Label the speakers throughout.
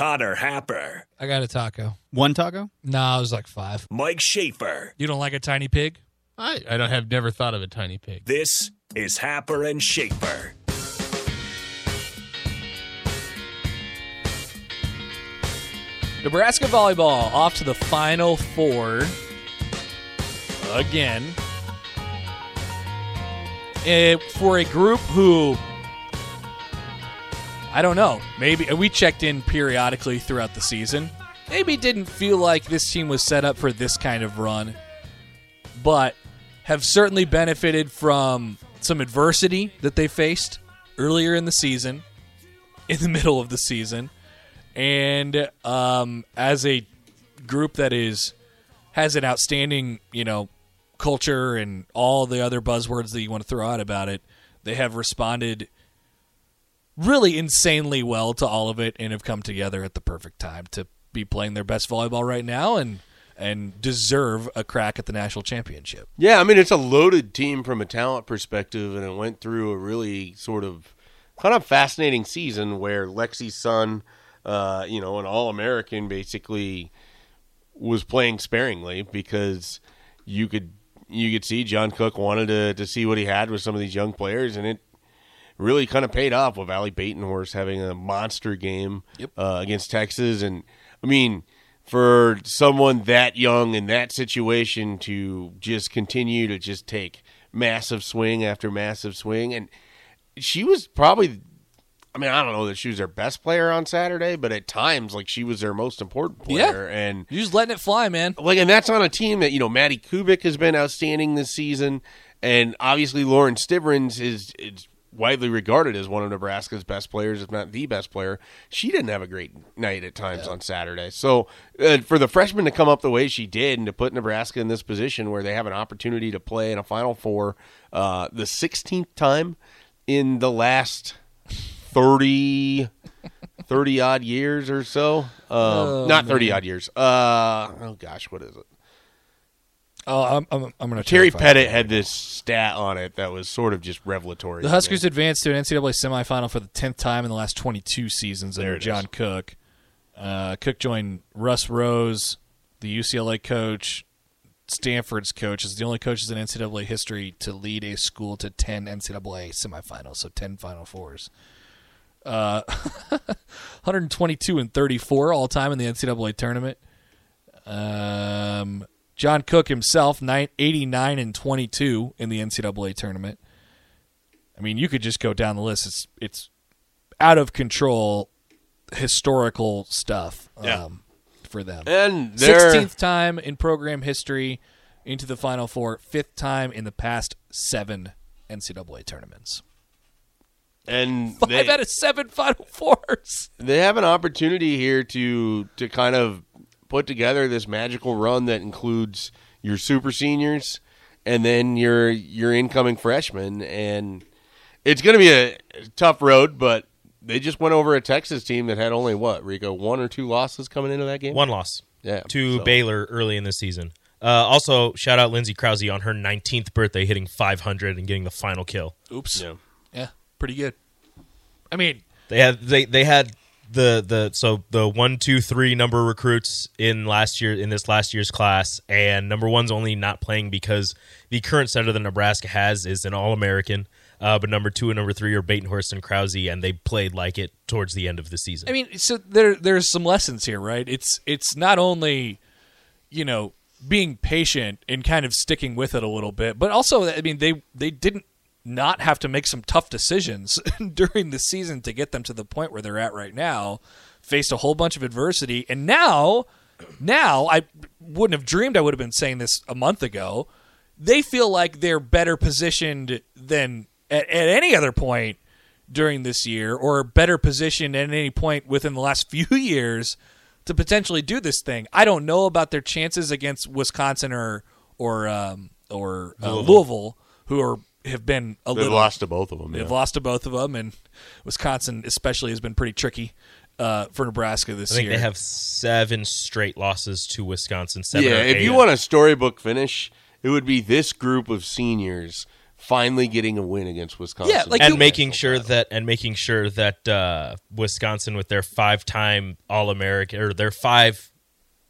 Speaker 1: Connor Happer,
Speaker 2: I got a taco.
Speaker 3: One taco?
Speaker 2: No, it was like five.
Speaker 1: Mike Schaefer.
Speaker 2: You don't like a tiny pig?
Speaker 4: I, I don't have never thought of a tiny pig.
Speaker 1: This is Happer and Schaefer.
Speaker 2: Nebraska volleyball off to the final four again. Eh, for a group who I don't know, maybe we checked in periodically throughout the season. Maybe didn't feel like this team was set up for this kind of run, but have certainly benefited from some adversity that they faced earlier in the season, in the middle of the season and um, as a group that is has an outstanding you know culture and all the other buzzwords that you want to throw out about it they have responded really insanely well to all of it and have come together at the perfect time to be playing their best volleyball right now and and deserve a crack at the national championship.
Speaker 5: Yeah, I mean it's a loaded team from a talent perspective, and it went through a really sort of kind of fascinating season where Lexi Sun, uh, you know, an All-American, basically was playing sparingly because you could you could see John Cook wanted to to see what he had with some of these young players, and it really kind of paid off with Ally Batenhorst having a monster game uh, against Texas, and I mean for someone that young in that situation to just continue to just take massive swing after massive swing. And she was probably I mean, I don't know that she was their best player on Saturday, but at times like she was their most important player. And
Speaker 2: you're just letting it fly man.
Speaker 5: Like and that's on a team that, you know, Madi Kubik has been outstanding this season. And obviously Lauren Stivrins is is widely regarded as one of Nebraska's best players, if not the best player. She didn't have a great night at times on Saturday. So uh, for the freshman to come up the way she did and to put Nebraska in this position where they have an opportunity to play in a Final Four, uh, the 16th time in the last 30, 30 odd years or so. Um, not 30 odd years. Uh, oh gosh, what is it?
Speaker 2: Oh i'm, I'm, I'm gonna
Speaker 5: Terry Pettit had this stat on it that was sort of just revelatory.
Speaker 2: The Huskers advanced to an NCAA semifinal for the tenth time in the last 22 seasons
Speaker 5: There
Speaker 2: under John
Speaker 5: is.
Speaker 2: Cook. Uh, Cook joined Russ Rose, the UCLA coach, Stanford's coach. Is the only coaches in NCAA history to lead a school to 10 NCAA semifinals, so 10 Final Fours. Uh, 122 and 34 all time in the NCAA tournament. Um, John Cook himself, 89 and 22 in the NCAA tournament. I mean, you could just go down the list. It's it's out of control historical stuff
Speaker 5: Yeah.
Speaker 2: um, for them.
Speaker 5: And they're
Speaker 2: Sixteenth time in program history into the Final Four, fifth time in the past seven NCAA tournaments.
Speaker 5: and
Speaker 2: Five
Speaker 5: they,
Speaker 2: out of seven Final Fours.
Speaker 5: they have an opportunity here to to kind of put together this magical run that includes your super seniors and then your your incoming freshmen and it's going to be a tough road but they just went over a Texas team that had only what Rico one or two losses coming into that game
Speaker 6: One loss
Speaker 5: yeah
Speaker 6: to
Speaker 5: so-
Speaker 6: Baylor early in the season. Uh, also, shout out Lindsay Krause on her 19th birthday, hitting 500 and getting the final kill.
Speaker 2: Oops.
Speaker 5: Yeah.
Speaker 2: Yeah, pretty good. I mean,
Speaker 6: They had they they had the the so the one two three number recruits in last year in this last year's class, and number one's only not playing because the current center that Nebraska has is an All American. Uh, but number two and number three are Batenhorst and Krause, and they played like it towards the end of the season.
Speaker 2: I mean, so there there's some lessons here, right? It's it's not only you know being patient and kind of sticking with it a little bit, but also I mean they they didn't not have to make some tough decisions during the season to get them to the point where they're at right now. Faced a whole bunch of adversity, and now now I wouldn't have dreamed I would have been saying this a month ago. They feel like they're better positioned than at, at any other point during this year or better positioned at any point within the last few years to potentially do this thing. I don't know about their chances against Wisconsin or or um, or uh, Louisville. who are have been a
Speaker 5: they've
Speaker 2: little
Speaker 5: lost to both of them
Speaker 2: They've
Speaker 5: yeah.
Speaker 2: lost to both of them, and Wisconsin especially has been pretty tricky uh, for Nebraska this
Speaker 6: I think
Speaker 2: year.
Speaker 6: they have seven straight losses to Wisconsin. Seven
Speaker 5: yeah if you want a storybook finish it would be this group of seniors finally getting a win against Wisconsin.
Speaker 2: Yeah, like
Speaker 6: and
Speaker 2: you-
Speaker 6: making sure that and making sure that uh, Wisconsin with their five time All American or their five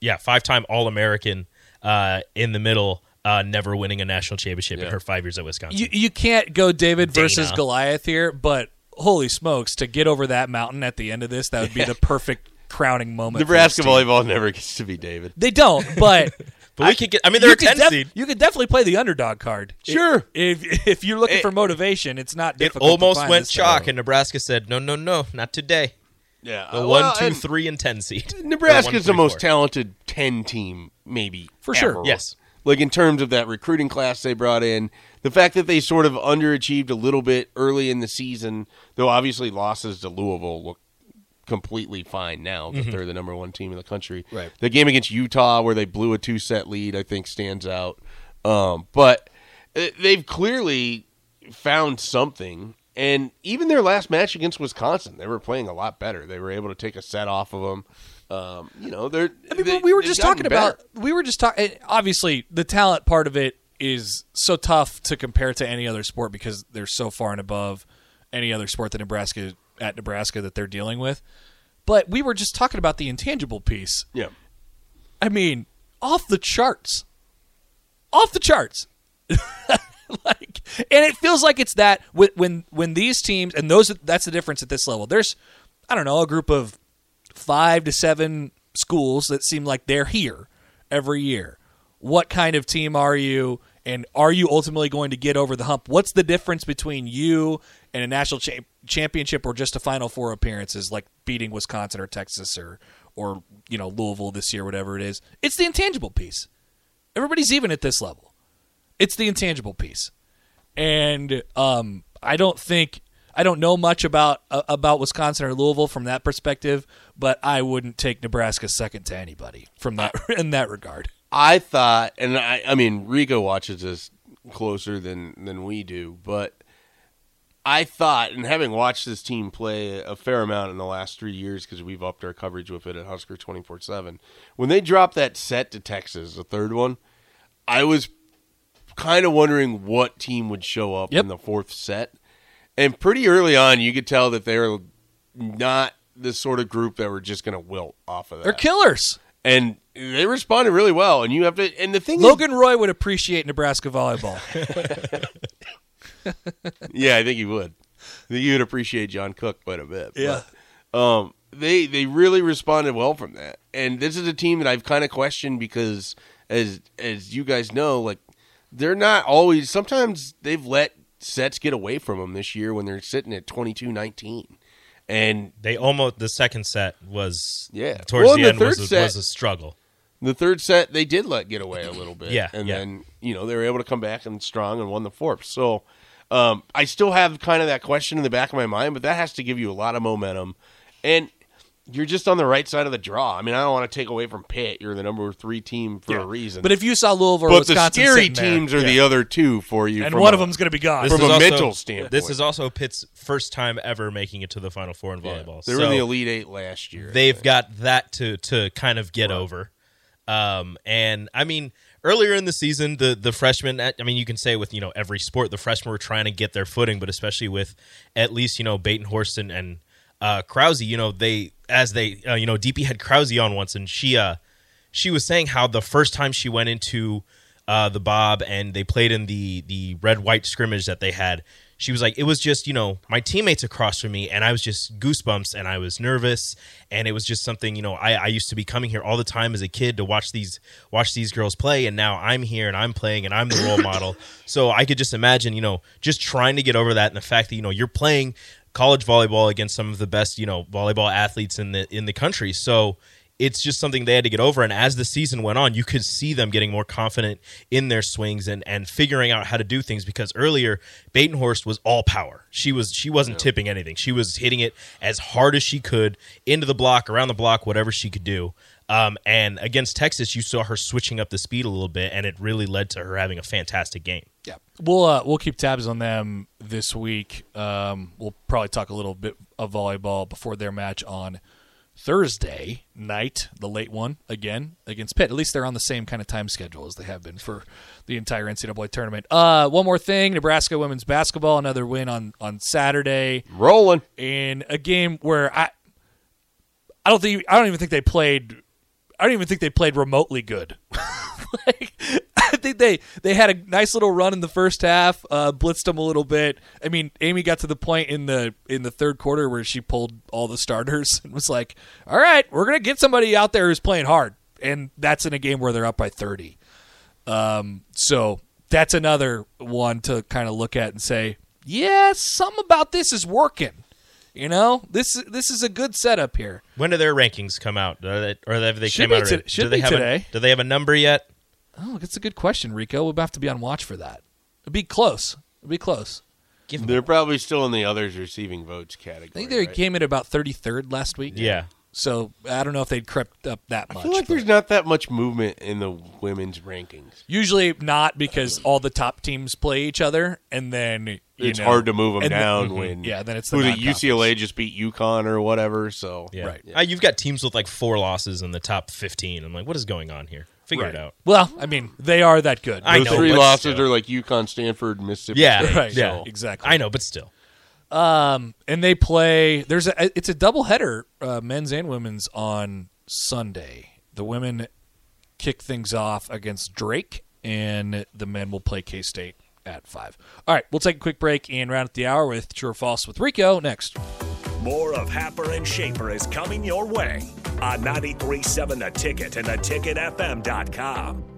Speaker 6: yeah five time All American uh, in the middle uh, never winning a national championship in her five years at Wisconsin.
Speaker 2: You you can't go David versus Goliath here, but holy smokes, to get over that mountain at the end of this, that would be the perfect crowning moment. for
Speaker 5: Nebraska
Speaker 2: this
Speaker 5: volleyball never gets to be David.
Speaker 2: They don't, but
Speaker 6: but we could get. I mean, they're a
Speaker 2: could
Speaker 6: ten
Speaker 2: def-
Speaker 6: seed.
Speaker 2: You could definitely play the underdog card.
Speaker 5: Sure.
Speaker 2: If if you're looking
Speaker 5: It-
Speaker 2: for motivation, it's not
Speaker 6: It
Speaker 2: difficult. to
Speaker 6: almost
Speaker 2: find
Speaker 6: went chalk, and Nebraska said, "No, no, no, not today."
Speaker 5: Yeah,
Speaker 6: The
Speaker 5: uh,
Speaker 6: one, two,
Speaker 5: and
Speaker 6: three, and ten seed. Or
Speaker 5: Nebraska's
Speaker 6: one,
Speaker 5: the most
Speaker 6: four.
Speaker 5: talented ten team, maybe
Speaker 2: For sure.
Speaker 6: Yes.
Speaker 5: Like in terms of that recruiting class they brought in, the fact that they sort of underachieved a little bit early in the season, though obviously losses to Louisville look completely fine now that they're the number one team in the country.
Speaker 2: Right.
Speaker 5: The game against Utah where they blew a two set lead, I think stands out. Um, but uh, they've clearly found something. And even their last match against Wisconsin, they were playing a lot better. They were able to take a set off of them. Um, you know, they're.
Speaker 2: I mean,
Speaker 5: they-
Speaker 2: we were just talking
Speaker 5: better.
Speaker 2: about. We were just talking. Obviously, the talent part of it is so tough to compare to any other sport because they're so far and above any other sport that Nebraska at Nebraska that they're dealing with. But we were just talking about the intangible piece.
Speaker 5: Yeah.
Speaker 2: I mean, off the charts. Off the charts. like and it feels like it's that when when when these teams and those that's the difference at this level. There's I don't know, a group of 5 to 7 schools that seem like they're here every year. What kind of team are you and are you ultimately going to get over the hump? What's the difference between you and a national cha- championship or just a final four appearances like beating Wisconsin or Texas or or you know Louisville this year whatever it is? It's the intangible piece. Everybody's even at this level. It's the intangible piece, and um, I don't think I don't know much about uh, about Wisconsin or Louisville from that perspective, but I wouldn't take Nebraska second to anybody from that in that regard.
Speaker 5: I thought, and I, I mean, Rico watches this closer than than we do, but I thought, and having watched this team play a fair amount in the last three years, because we've upped our coverage with it at Husker twenty four seven, when they dropped that set to Texas, the third one, I was kind of wondering what team would show up
Speaker 2: Yep.
Speaker 5: in the fourth set, and pretty early on, you could tell that they were not the sort of group that were just going to wilt off of that
Speaker 2: They're killers.
Speaker 5: and they responded really well. And you have to, and the thing
Speaker 2: Logan Roy would appreciate Nebraska volleyball.
Speaker 5: yeah, I think he would. I think you would appreciate John Cook quite a bit.
Speaker 2: Yeah.
Speaker 5: But, um, they they really responded well from that, and this is a team that I've kind of questioned because, as as you guys know, like they're not always. Sometimes they've let sets get away from them this year when they're sitting at 22-19. and
Speaker 6: They almost the second set was
Speaker 5: Yeah.
Speaker 6: towards
Speaker 5: Well,
Speaker 6: the
Speaker 5: the
Speaker 6: end was a,
Speaker 5: set-
Speaker 6: was a struggle.
Speaker 5: The third set they did let get away a little bit.
Speaker 6: Yeah,
Speaker 5: And
Speaker 6: yeah.
Speaker 5: then, you know, they were able to come back and strong and won the fourth. So um, I still have kind of that question in the back of my mind, but that has to give you a lot of momentum. And you're just on the right side of the draw. I mean, I don't want to take away from Pitt. You're the number three team for a reason.
Speaker 2: But if you saw Louisville or
Speaker 5: but the scary
Speaker 2: sitting there,
Speaker 5: teams are the other two for you.
Speaker 2: and one
Speaker 5: a-
Speaker 2: of them's going to be gone.
Speaker 5: From a
Speaker 6: also-
Speaker 5: mental standpoint.
Speaker 6: This is also Pitt's first time ever making it to the Final Four in volleyball.
Speaker 5: They were
Speaker 6: so
Speaker 5: in the Elite Eight last year.
Speaker 6: they've got that to to kind of get over. Um, and I mean, earlier in the season, the the freshmen. I mean, you can say with you know every sport, the freshmen were trying to get their footing, but especially with at least you know Batenhorst and and uh, Krause, you know they as they uh, you know DP had Krause on once, and she uh she was saying how the first time she went into uh, the Bob and they played in the the red white scrimmage that they had. She was like, it was just you know my teammates across from me, and I was just goosebumps, and I was nervous, and it was just something you know I, I used to be coming here all the time as a kid to watch these watch these girls play, and now I'm here and I'm playing and I'm the role model. So I could just imagine you know just trying to get over that and the fact that you know you're playing college volleyball against some of the best you know volleyball athletes in the in the country. So it's just something they had to get over. And as the season went on, you could see them getting more confident in their swings and, and figuring out how to do things. Because earlier, Batenhorst was all power. She was she wasn't tipping anything. She was hitting it as hard as she could into the block, around the block, whatever she could do. Um, and against Texas, you saw her switching up the speed a little bit, and it really led to her having a fantastic game.
Speaker 2: Yeah, we'll uh, we'll keep tabs on them this week. Um, we'll probably talk a little bit of volleyball before their match on Thursday night, the late one again against Pitt. At least they're on the same kind of time schedule as they have been for the entire NCAA tournament. Uh, one more thing: Nebraska women's basketball, another win on on Saturday
Speaker 5: Rolling.
Speaker 2: in a game where I, I don't think I don't even think they played. I don't even think they played remotely good. like, they they had a nice little run in the first half, uh, blitzed them a little bit. I mean, Amy got to the point in the in the third quarter where she pulled all the starters and was like, "All right, we're gonna get somebody out there who's playing hard," and that's in a game where they're up by thirty. Um, so that's another one to kind of look at and say, "Yeah, something about this is working." You know, this this is a good setup here.
Speaker 6: When do their rankings come out? Are they, or have they
Speaker 2: Should
Speaker 6: came out?
Speaker 2: should
Speaker 6: do they
Speaker 2: be
Speaker 6: have
Speaker 2: today.
Speaker 6: A, do they have a number yet?
Speaker 2: Oh, that's a good question, Rico. We'll have to be on watch for that. It'd be close. It'd be close.
Speaker 6: Give
Speaker 5: They're probably still in the others receiving votes category.
Speaker 2: I think they
Speaker 5: right?
Speaker 2: came in about 33rd last week.
Speaker 6: Yeah.
Speaker 2: So I don't know if they'd crept up that much.
Speaker 5: I feel like there's not that much movement in the women's rankings.
Speaker 2: Usually not because all the top teams play each other, and then you
Speaker 5: It's
Speaker 2: know,
Speaker 5: hard to move them
Speaker 2: and
Speaker 5: down
Speaker 2: Mhm.
Speaker 5: when
Speaker 2: yeah. Then it's the
Speaker 5: who the. UCLA just beat UConn or whatever. So
Speaker 6: Yeah.
Speaker 2: Right.
Speaker 6: Uh, you've got teams with like four losses in the top 15. I'm like, what is going on here? Figure
Speaker 2: Right.
Speaker 6: it out.
Speaker 2: Well, I mean, they are that good.
Speaker 6: I
Speaker 5: those
Speaker 6: know,
Speaker 5: three losses
Speaker 6: still.
Speaker 5: are like UConn, Stanford, Mississippi.
Speaker 6: Yeah.
Speaker 5: State.
Speaker 2: right.
Speaker 6: Yeah.
Speaker 2: Yeah. Exactly.
Speaker 6: I know, but still.
Speaker 2: Um, and they play. There's a. It's a double header, uh, men's and women's on Sunday. The women kick things off against Drake, and the men will play K State at five. All right, we'll take a quick break and round at the hour with True or False with Rico next.
Speaker 1: More of Happer and Schaefer is coming your way on 93.7 The Ticket and theticketfm.com.